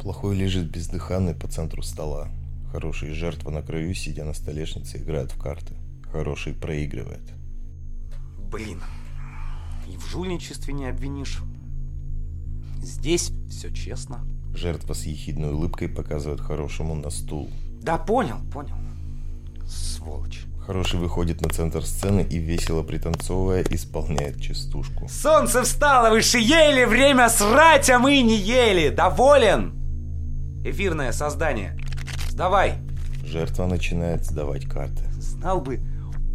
Плохой лежит бездыханный по центру стола. Хороший жертва на краю, сидя на столешнице, играет в карты. Хороший проигрывает. Блин, и в жульничестве не обвинишь. Здесь все честно. Жертва с ехидной улыбкой показывает хорошему на стул. Да понял, понял. Сволочь. Хороший выходит на центр сцены и весело пританцовывая исполняет частушку. Солнце встало, выше ели, время срать, а мы не ели. Доволен? Эфирное создание. Сдавай. Жертва начинает сдавать карты. Знал бы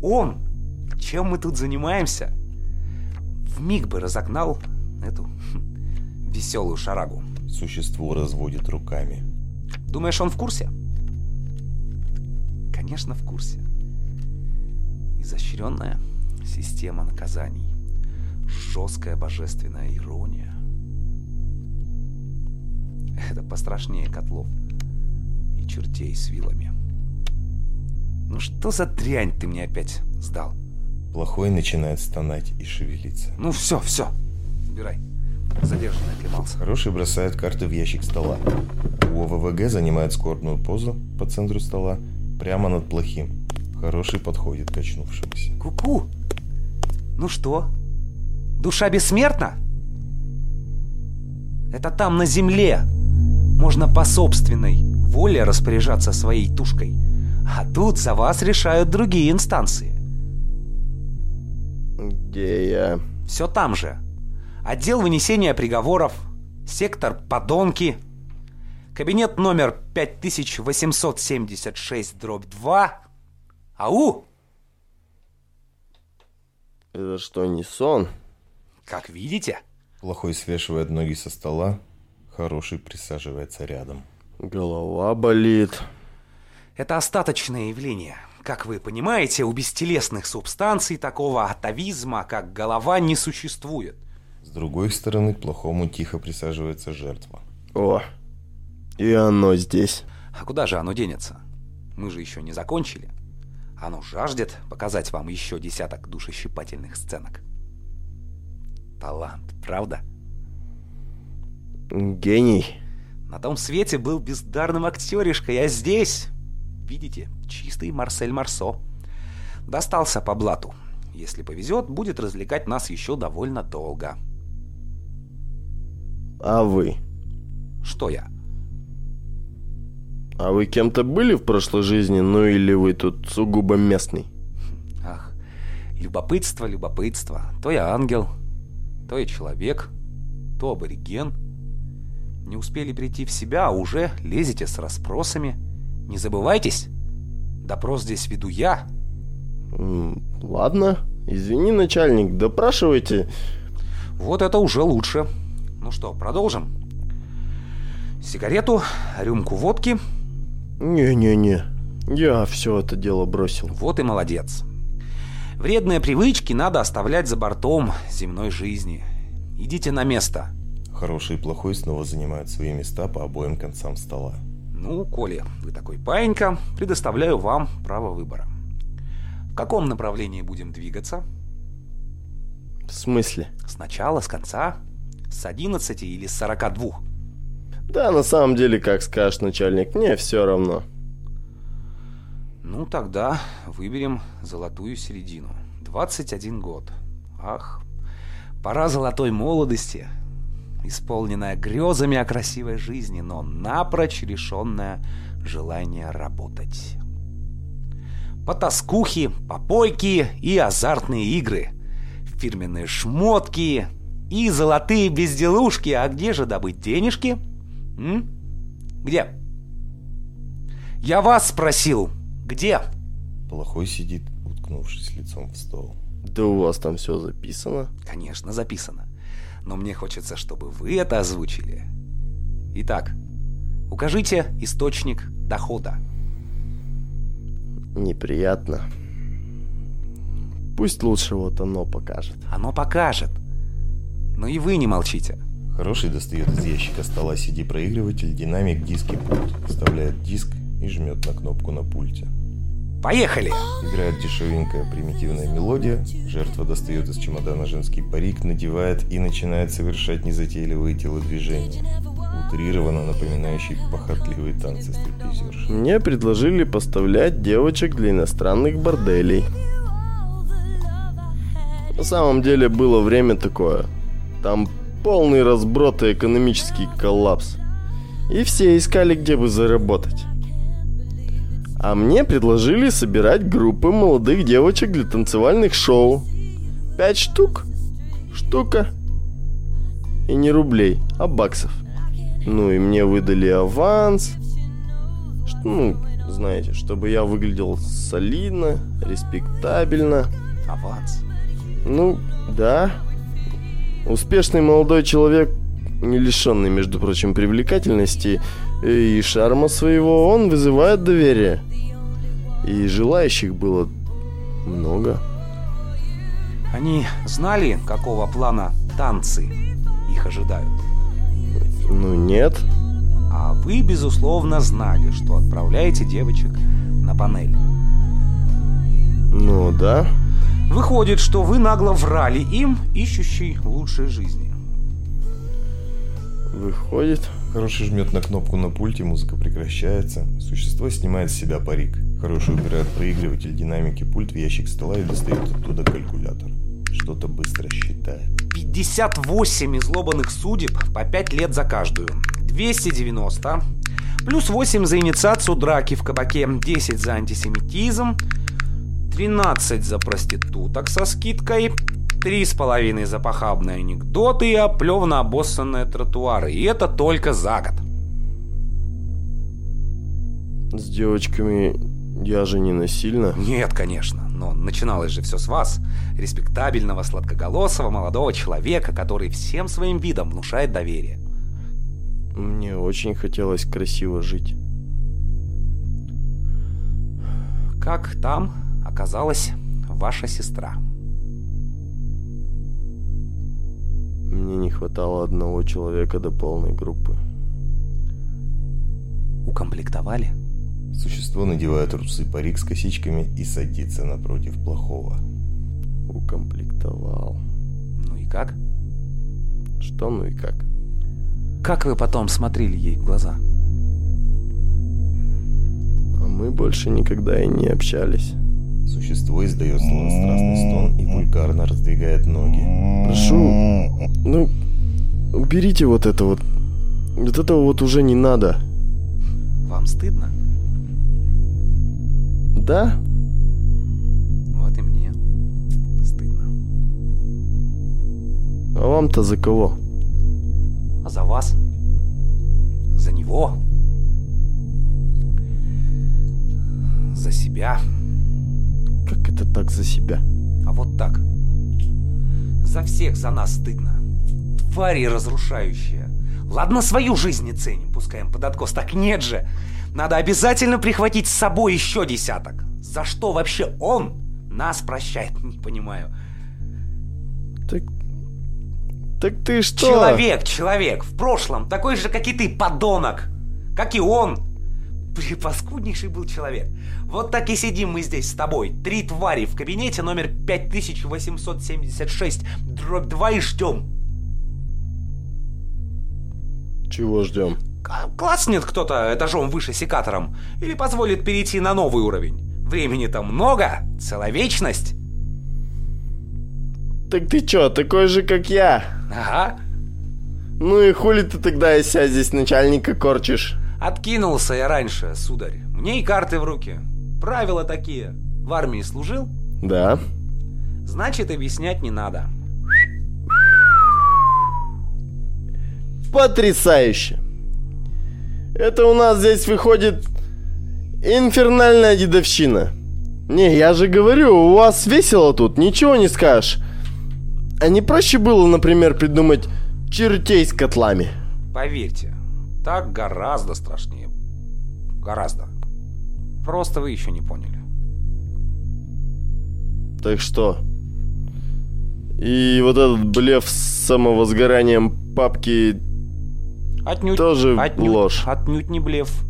он, чем мы тут занимаемся, в миг бы разогнал эту веселую шарагу. Существо разводит руками. Думаешь, он в курсе? Конечно, в курсе. Изощренная система наказаний. Жесткая божественная ирония. Это пострашнее котлов и чертей с вилами. Ну что за дрянь ты мне опять сдал? Плохой начинает стонать и шевелиться. Ну все, все. Убирай. Задержанный оклемался. Хороший бросает карты в ящик стола. У ОВВГ занимает скорбную позу по центру стола, прямо над плохим. Хороший подходит к очнувшемуся. Ку-ку. Ну что? Душа бессмертна? Это там, на земле. Можно по собственной воле распоряжаться своей тушкой. А тут за вас решают другие инстанции. Где я? Все там же. Отдел вынесения приговоров, сектор подонки, кабинет номер 5876 дробь 2. Ау! Это что, не сон? Как видите, Плохой свешивает ноги со стола, хороший присаживается рядом. Голова болит. это остаточное явление. Как вы понимаете, у бестелесных субстанций такого атовизма, как голова, не существует. С другой стороны, к плохому тихо присаживается жертва. О, и оно здесь. А куда же оно денется? Мы же еще не закончили. Оно жаждет показать вам еще десяток душещипательных сценок. Талант, правда? Гений. На том свете был бездарным актеришкой, а здесь, видите, чистый Марсель Марсо. Достался по блату. Если повезет, будет развлекать нас еще довольно долго. А вы? Что я? А вы кем-то были в прошлой жизни, ну или вы тут сугубо местный? Ах, любопытство, любопытство. То я ангел, то я человек, то абориген. Не успели прийти в себя, а уже лезете с расспросами. Не забывайтесь, допрос здесь веду я. Ладно, извини, начальник, допрашивайте. Вот это уже лучше. Ну что, продолжим? Сигарету, рюмку водки. Не-не-не, я все это дело бросил. Вот и молодец. Вредные привычки надо оставлять за бортом земной жизни. Идите на место. Хороший и плохой снова занимают свои места по обоим концам стола. Ну, Коля, вы такой паинька, предоставляю вам право выбора. В каком направлении будем двигаться? В смысле? Сначала, с конца? С 11 или с 42? Да, на самом деле, как скажешь, начальник, мне все равно. Ну, тогда выберем золотую середину. 21 год. Ах, пора золотой молодости, исполненная грезами о красивой жизни, но напрочь решенное желание работать. Потаскухи, попойки и азартные игры. Фирменные шмотки и золотые безделушки. А где же добыть денежки? М? Где? Я вас спросил, где? Плохой сидит, уткнувшись лицом в стол. Да у вас там все записано. Конечно, записано. Но мне хочется, чтобы вы это озвучили. Итак, укажите источник дохода. Неприятно. Пусть лучше вот оно покажет. Оно покажет. Но и вы не молчите. Хороший достает из ящика стола CD-проигрыватель, динамик, диск и пульт, вставляет диск и жмет на кнопку на пульте. Поехали! Играет дешевенькая примитивная мелодия, жертва достает из чемодана женский парик, надевает и начинает совершать незатейливые телодвижения. утрированно напоминающий похотливые танцы стриптизерши. Мне предложили поставлять девочек для иностранных борделей. На самом деле было время такое. Там полный разброд и экономический коллапс. И все искали, где бы заработать. А мне предложили собирать группы молодых девочек для танцевальных шоу. Пять штук. Штука. И не рублей, а баксов. Ну и мне выдали аванс. Ну, знаете, чтобы я выглядел солидно, респектабельно. Аванс. Ну, да. Успешный молодой человек, не лишенный, между прочим, привлекательности и шарма своего, он вызывает доверие. И желающих было много. Они знали, какого плана танцы их ожидают. Ну, нет. А вы, безусловно, знали, что отправляете девочек на панель. Ну, да. Выходит, что вы нагло врали им, ищущий лучшей жизни. Выходит. Хороший жмет на кнопку на пульте, музыка прекращается. Существо снимает с себя парик. Хороший убирает проигрыватель динамики пульт в ящик стола и достает оттуда калькулятор. Что-то быстро считает. 58 излобанных судеб по 5 лет за каждую. 290. Плюс 8 за инициацию драки в кабаке, 10 за антисемитизм, 13 за проституток со скидкой, 3,5 за похабные анекдоты и оплевно обоссанные тротуары. И это только за год. С девочками я же не насильно. Нет, конечно, но начиналось же все с вас. Респектабельного, сладкоголосого молодого человека, который всем своим видом внушает доверие. Мне очень хотелось красиво жить. Как там оказалась ваша сестра? Мне не хватало одного человека до полной группы. Укомплектовали? Существо надевает русы парик с косичками и садится напротив плохого. Укомплектовал. Ну и как? Что ну и как? Как вы потом смотрели ей в глаза? А мы больше никогда и не общались. Существо издает сладострастный стон и вульгарно раздвигает ноги. Прошу, ну, уберите вот это вот. Вот этого вот уже не надо. Вам стыдно? Да? Вот и мне стыдно. А вам-то за кого? А за вас? За него? За себя? Как это так за себя? А вот так. За всех за нас стыдно. Твари разрушающие. Ладно, свою жизнь не ценим, пускаем под откос. Так нет же. Надо обязательно прихватить с собой еще десяток. За что вообще он нас прощает, не понимаю. Так... Так ты что? Человек, человек, в прошлом такой же, как и ты, подонок. Как и он. Припаскуднейший был человек. Вот так и сидим мы здесь с тобой. Три твари в кабинете номер 5876, дробь 2 и ждем. Чего ждем? Класснет кто-то этажом выше секатором или позволит перейти на новый уровень. Времени-то много, целая вечность. Так ты чё, такой же, как я? Ага, Ну и хули ты тогда из себя здесь начальника корчишь? откинулся я раньше, сударь. Мне и карты в руки. Правила такие. В армии служил, Да. значит объяснять не надо. Потрясающе. Это у нас здесь выходит инфернальная дедовщина. Не, я же говорю, у вас весело тут, ничего не скажешь. А не проще было, например, придумать чертей с котлами? Поверьте, так гораздо страшнее. Гораздо. Просто вы еще не поняли. Так что? И вот этот блеф с самовозгоранием папки Отнюдь, Тоже отнюдь, ложь. Отнюдь не блеф.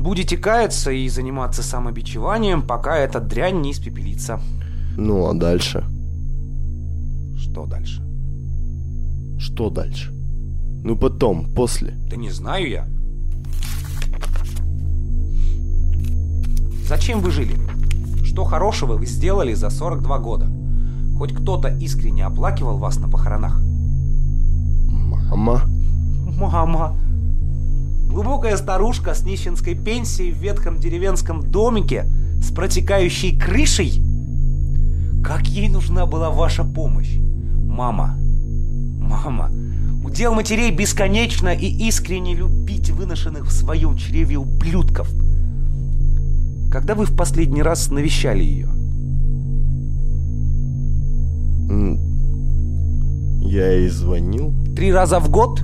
Будете каяться и заниматься самобичеванием, пока эта дрянь не испепелится. Ну а дальше? Что дальше? Что дальше? Ну потом, после. Да не знаю я. Зачем вы жили? Что хорошего вы сделали за 42 года? Хоть кто-то искренне оплакивал вас на похоронах? Мама? Мама. Глубокая старушка с нищенской пенсией в ветхом деревенском домике с протекающей крышей? Как ей нужна была ваша помощь? Мама. Мама. Удел матерей бесконечно и искренне любить выношенных в своем чреве ублюдков. Когда вы в последний раз навещали ее? Я ей звонил. Три раза в год?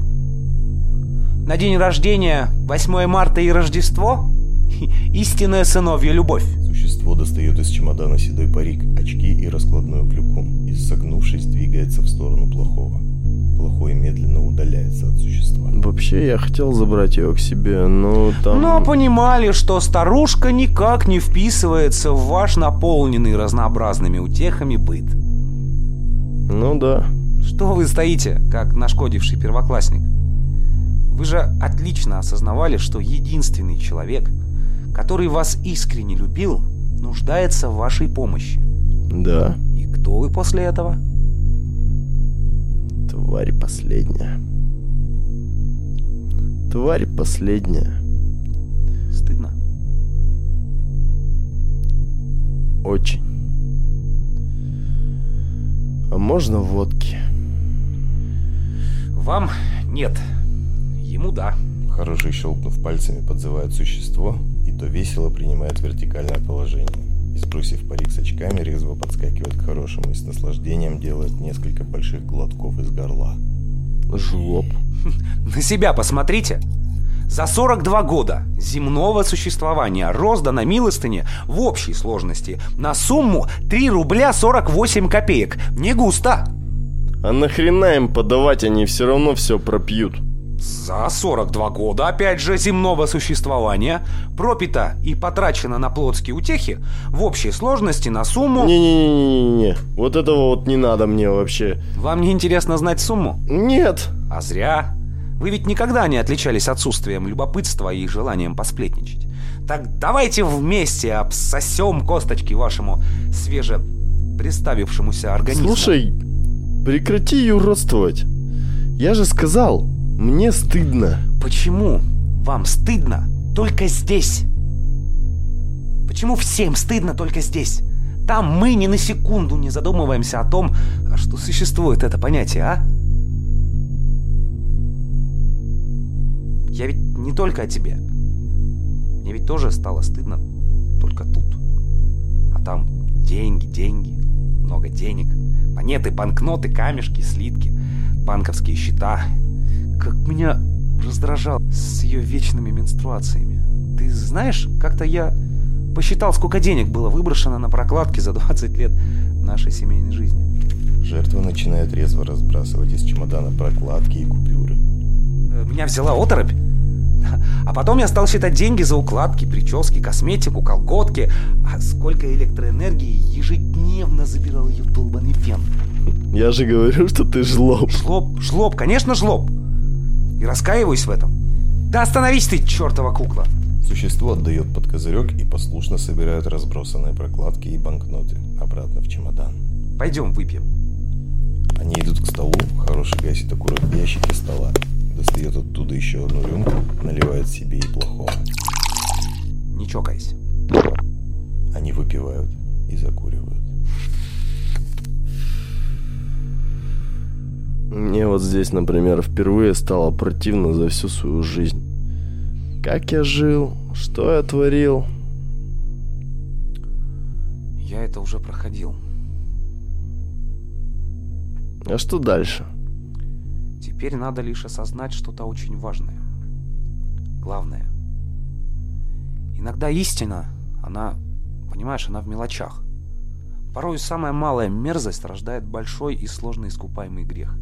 На день рождения, 8 марта и Рождество? Истинная сыновья любовь. Существо достает из чемодана седой парик, очки и раскладную клюку и, согнувшись, двигается в сторону плохого. Плохой медленно удаляется от существа. Вообще, я хотел забрать ее к себе, но там... Но понимали, что старушка никак не вписывается в ваш наполненный разнообразными утехами быт. Ну да. Что вы стоите, как нашкодивший первоклассник? Вы же отлично осознавали, что единственный человек, который вас искренне любил, нуждается в вашей помощи. Да. И кто вы после этого? Тварь последняя. Тварь последняя. Стыдно. Очень. А можно водки? Вам нет. Ему да. Хороший щелкнув пальцами, подзывает существо, и то весело принимает вертикальное положение. И сбросив парик с очками, резво подскакивает к хорошему и с наслаждением делает несколько больших глотков из горла. Жлоб. На себя посмотрите. За 42 года земного существования роздано милостыни в общей сложности на сумму 3 рубля 48 копеек. Не густо. А нахрена им подавать, они все равно все пропьют. За 42 года, опять же, земного существования пропито и потрачено на плотские утехи в общей сложности на сумму... Не-не-не-не-не, вот этого вот не надо мне вообще. Вам не интересно знать сумму? Нет. А зря. Вы ведь никогда не отличались отсутствием любопытства и желанием посплетничать. Так давайте вместе обсосем косточки вашему свеже приставившемуся организму. Слушай, прекрати юродствовать. Я же сказал, мне стыдно. Почему вам стыдно только здесь? Почему всем стыдно только здесь? Там мы ни на секунду не задумываемся о том, что существует это понятие, а? Я ведь не только о тебе. Мне ведь тоже стало стыдно только тут. А там деньги, деньги, много денег. Монеты, банкноты, камешки, слитки, банковские счета. Как меня раздражал с ее вечными менструациями. Ты знаешь, как-то я посчитал, сколько денег было выброшено на прокладки за 20 лет нашей семейной жизни. Жертва начинает резво разбрасывать из чемодана прокладки и купюры. Меня взяла оторопь. А потом я стал считать деньги за укладки, прически, косметику, колготки. А сколько электроэнергии ежедневно забирал ее долбанный фен. Я же говорю, что ты жлоб. Жлоб, жлоб, конечно жлоб. И раскаиваюсь в этом. Да остановись ты, чертова кукла. Существо отдает под козырек и послушно собирает разбросанные прокладки и банкноты обратно в чемодан. Пойдем выпьем. Они идут к столу, хороший гасит аккурат в ящике стола. Достает оттуда еще одну рюмку, наливает себе и плохого. Не чокайся. Они выпивают и закуривают. Мне вот здесь, например, впервые стало противно за всю свою жизнь. Как я жил, что я творил. Я это уже проходил. А что дальше? Теперь надо лишь осознать что-то очень важное. Главное. Иногда истина, она, понимаешь, она в мелочах. Порой самая малая мерзость рождает большой и сложно искупаемый грех.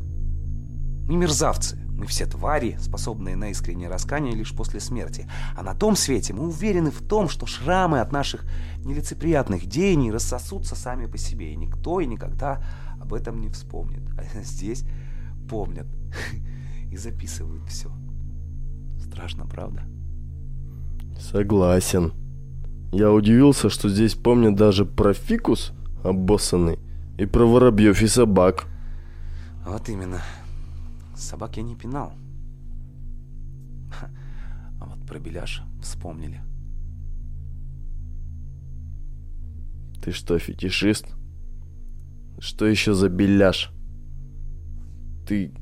Мы мерзавцы, мы все твари, способные на искреннее раскание лишь после смерти. А на том свете мы уверены в том, что шрамы от наших нелицеприятных деяний рассосутся сами по себе, и никто и никогда об этом не вспомнит. А здесь помнят. и записывают все. Страшно, правда? Согласен. Я удивился, что здесь помнят даже про фикус обоссанный и про воробьев и собак. Вот именно. Собак я не пинал. А вот про беляш вспомнили. Ты что, фетишист? Что еще за беляш? Ты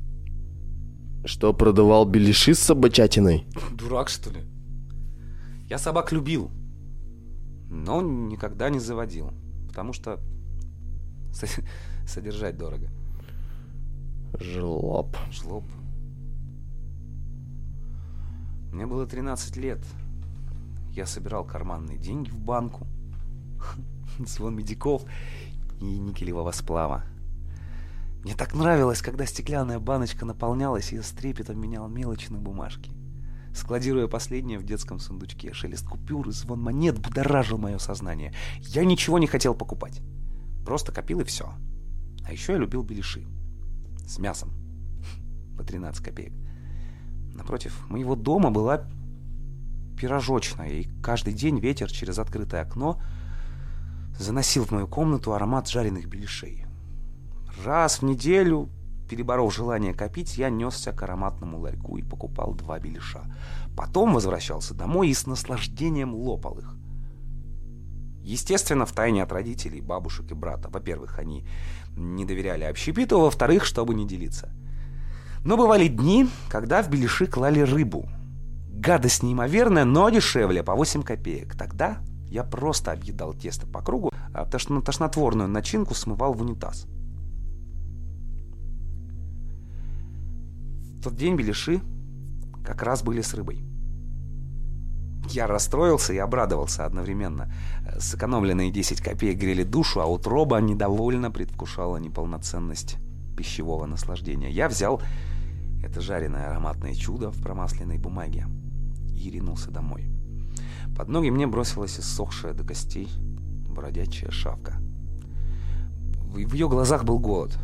что, продавал беляши с собачатиной? Дурак, что ли? Я собак любил, но никогда не заводил, потому что содержать дорого. Жлоб. Жлоб. Мне было 13 лет. Я собирал карманные деньги в банку. Звон медиков и никелевого сплава. Мне так нравилось, когда стеклянная баночка наполнялась, и я с трепетом менял мелочи на бумажки. Складируя последнее в детском сундучке, шелест купюр и звон монет будоражил мое сознание. Я ничего не хотел покупать. Просто копил и все. А еще я любил беляши. С мясом. По 13 копеек. Напротив моего дома была пирожочная, и каждый день ветер через открытое окно заносил в мою комнату аромат жареных беляшей. Раз в неделю, переборов желание копить, я несся к ароматному ларьку и покупал два беляша. Потом возвращался домой и с наслаждением лопал их. Естественно, в тайне от родителей, бабушек и брата. Во-первых, они не доверяли общепиту, во-вторых, чтобы не делиться. Но бывали дни, когда в беляши клали рыбу. Гадость неимоверная, но дешевле, по 8 копеек. Тогда я просто объедал тесто по кругу, а тошнотворную начинку смывал в унитаз. В тот день беляши как раз были с рыбой. Я расстроился и обрадовался одновременно. Сэкономленные 10 копеек грели душу, а утроба недовольно предвкушала неполноценность пищевого наслаждения. Я взял это жареное ароматное чудо в промасленной бумаге и ринулся домой. Под ноги мне бросилась иссохшая до костей бродячая шавка. В ее глазах был голод,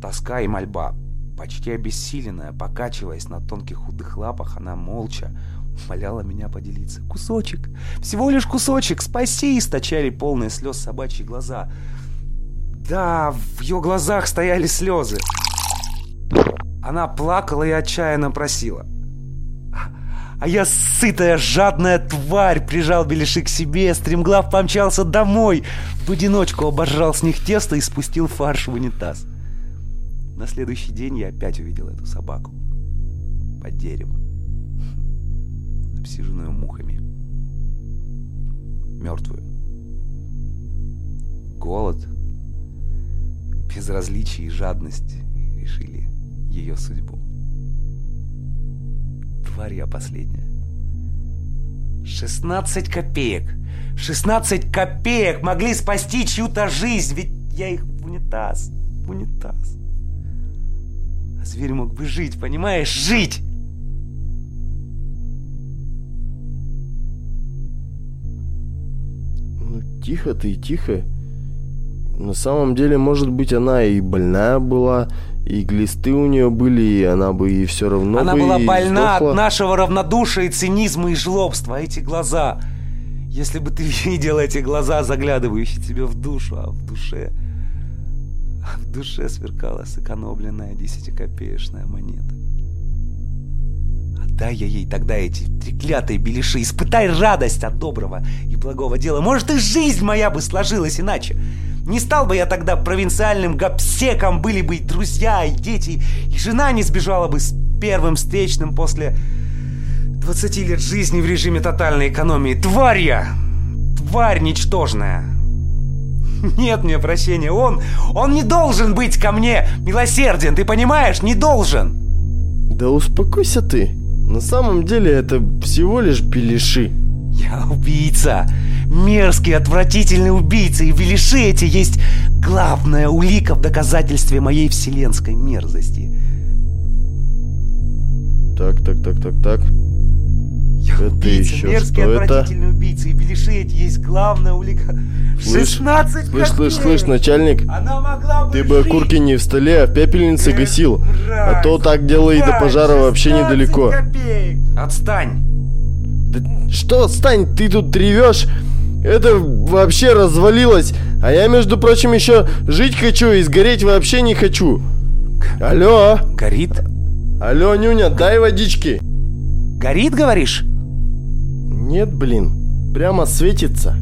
тоска и мольба. Почти обессиленная, покачиваясь на тонких худых лапах, она молча умоляла меня поделиться. «Кусочек! Всего лишь кусочек! Спаси!» Источали полные слез собачьи глаза. Да, в ее глазах стояли слезы. Она плакала и отчаянно просила. А я, сытая, жадная тварь, прижал Беляши к себе, стремглав помчался домой. В одиночку обожрал с них тесто и спустил фарш в унитаз. На следующий день я опять увидел эту собаку. Под деревом. Обсиженную мухами. Мертвую. Голод, безразличие и жадность решили ее судьбу. Тварь я последняя. 16 копеек. 16 копеек могли спасти чью-то жизнь, ведь я их в унитаз, в унитаз. А зверь мог бы жить, понимаешь? Жить! Тихо ты, тихо. На самом деле, может быть, она и больная была, и глисты у нее были, и она бы и все равно Она бы была больна сдохла. от нашего равнодушия цинизма и жлобства. Эти глаза... Если бы ты видел эти глаза, заглядывающие тебе в душу, а в душе... А в душе сверкала сэкономленная десятикопеечная монета. Отдай я ей тогда эти треклятые беляши, испытай радость от доброго и благого дела. Может, и жизнь моя бы сложилась иначе. Не стал бы я тогда провинциальным гопсеком, были бы и друзья, и дети, и жена не сбежала бы с первым встречным после 20 лет жизни в режиме тотальной экономии. Тварь я! Тварь ничтожная! Нет мне прощения, он, он не должен быть ко мне милосерден, ты понимаешь? Не должен! Да успокойся ты. На самом деле это всего лишь беляши. Я убийца. Мерзкий, отвратительный убийца. И беляши эти есть главная улика в доказательстве моей вселенской мерзости. Так, так, так, так, так. Я Это убийца, еще мерзкий, что это? отвратительный убийца. И Беляши эти есть главная улика. Слышь, 16 Слышь, слышь, слышь, начальник, бы ты бы жить. окурки не в столе, а в пепельнице Эх, гасил. мразь, А то так дело и до пожара вообще 16 недалеко. копеек. Отстань. Да что, стань, ты тут ревешь? Это вообще развалилось. А я, между прочим, еще жить хочу и сгореть вообще не хочу. Алло, Горит? алло, Нюня, дай водички. Горит, говоришь? Нет, блин, прямо светится.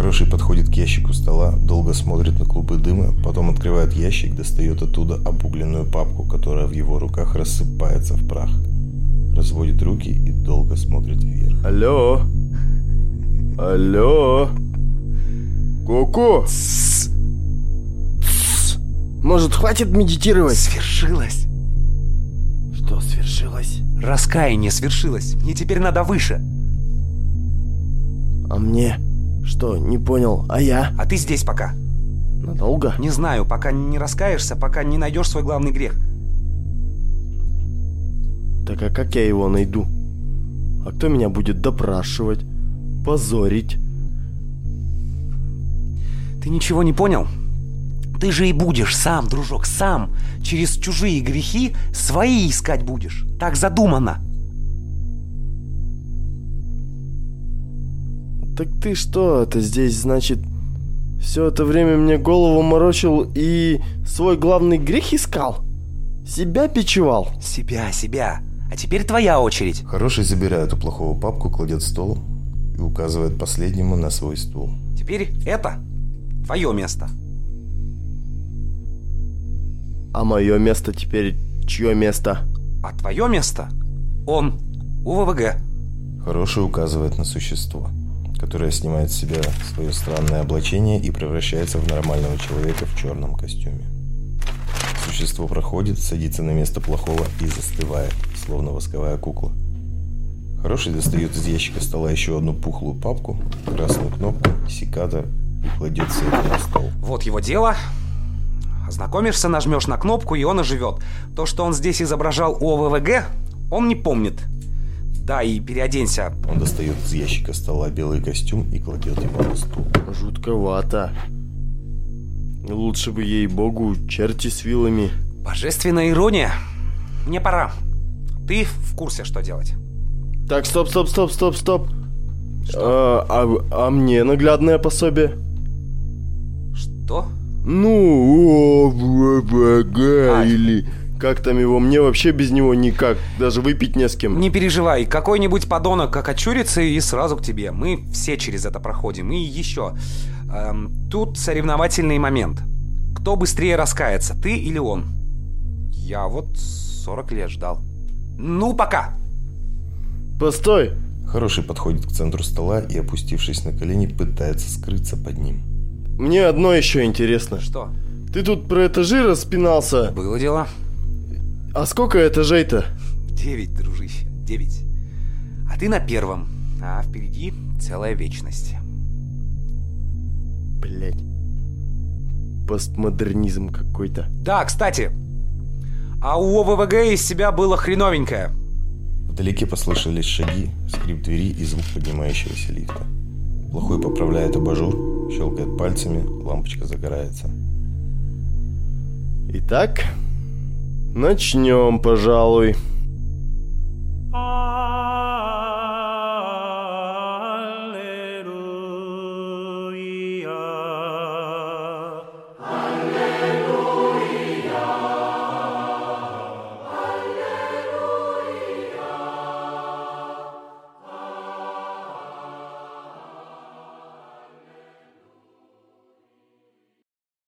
Хороший подходит к ящику стола, долго смотрит на клубы дыма, потом открывает ящик, достает оттуда обугленную папку, которая в его руках рассыпается в прах. Разводит руки и долго смотрит вверх. Алло, алло, Ку-ку. Может, хватит медитировать? Свершилось. Что свершилось? Раскаяние свершилось. Мне теперь надо выше. А мне? Что, не понял, а я? А ты здесь пока. Надолго? Не знаю, пока не раскаешься, пока не найдешь свой главный грех. Так а как я его найду? А кто меня будет допрашивать? Позорить? Ты ничего не понял? Ты же и будешь сам, дружок, сам. Через чужие грехи свои искать будешь. Так задумано. Так ты что, это здесь, значит, все это время мне голову морочил и свой главный грех искал? Себя бичевал? Себя, себя. А теперь твоя очередь. Хороший забирает у плохого папку, кладет стол и указывает последнему на свой стул. Теперь это твое место. А мое место теперь чье место? А твое место он у ВВГ. Хороший указывает на существо, которое снимает с себя свое странное облачение и превращается в нормального человека в черном костюме. Существо проходит, садится на место плохого и застывает, словно восковая кукла. Хороший достает из ящика стола еще одну пухлую папку, красную кнопку, секатор и кладет все это на стол. Вот его дело. Ознакомишься, нажмешь на кнопку, и он оживет. То, что он здесь изображал у ОВВГ, он не помнит. Да, и переоденься. Он достает из ящика стола белый костюм и кладет его на стул. Жутковато. Лучше бы ей-богу черти с вилами. Божественная ирония. Мне пора. Ты в курсе, что делать. Так, стоп, стоп, стоп, стоп, стоп. А, а, а мне наглядное пособие? Что? Ну, ОВВГ А. или как там его, мне вообще без него никак, даже выпить не с кем. Не переживай, какой-нибудь подонок как очурится и сразу к тебе. Мы все через это проходим. И еще. эм, тут соревновательный момент. Кто быстрее раскается, ты или он? Я вот 40 лет ждал. Ну, пока. Постой, Хороший подходит к центру стола и, опустившись на колени, пытается скрыться под ним. мне одно еще интересно. Что? Ты тут про этажи распинался. Было дело? А сколько этажей-то? Девять, дружище, девять. А ты на первом, а впереди целая вечность. Блять. Постмодернизм какой-то. Да, кстати, а у ОВВГ из себя было хреновенькое. Вдалеке послышались шаги, скрип двери и звук поднимающегося лифта. Плохой поправляет абажур, щелкает пальцами, лампочка загорается. Итак, начнем, пожалуй.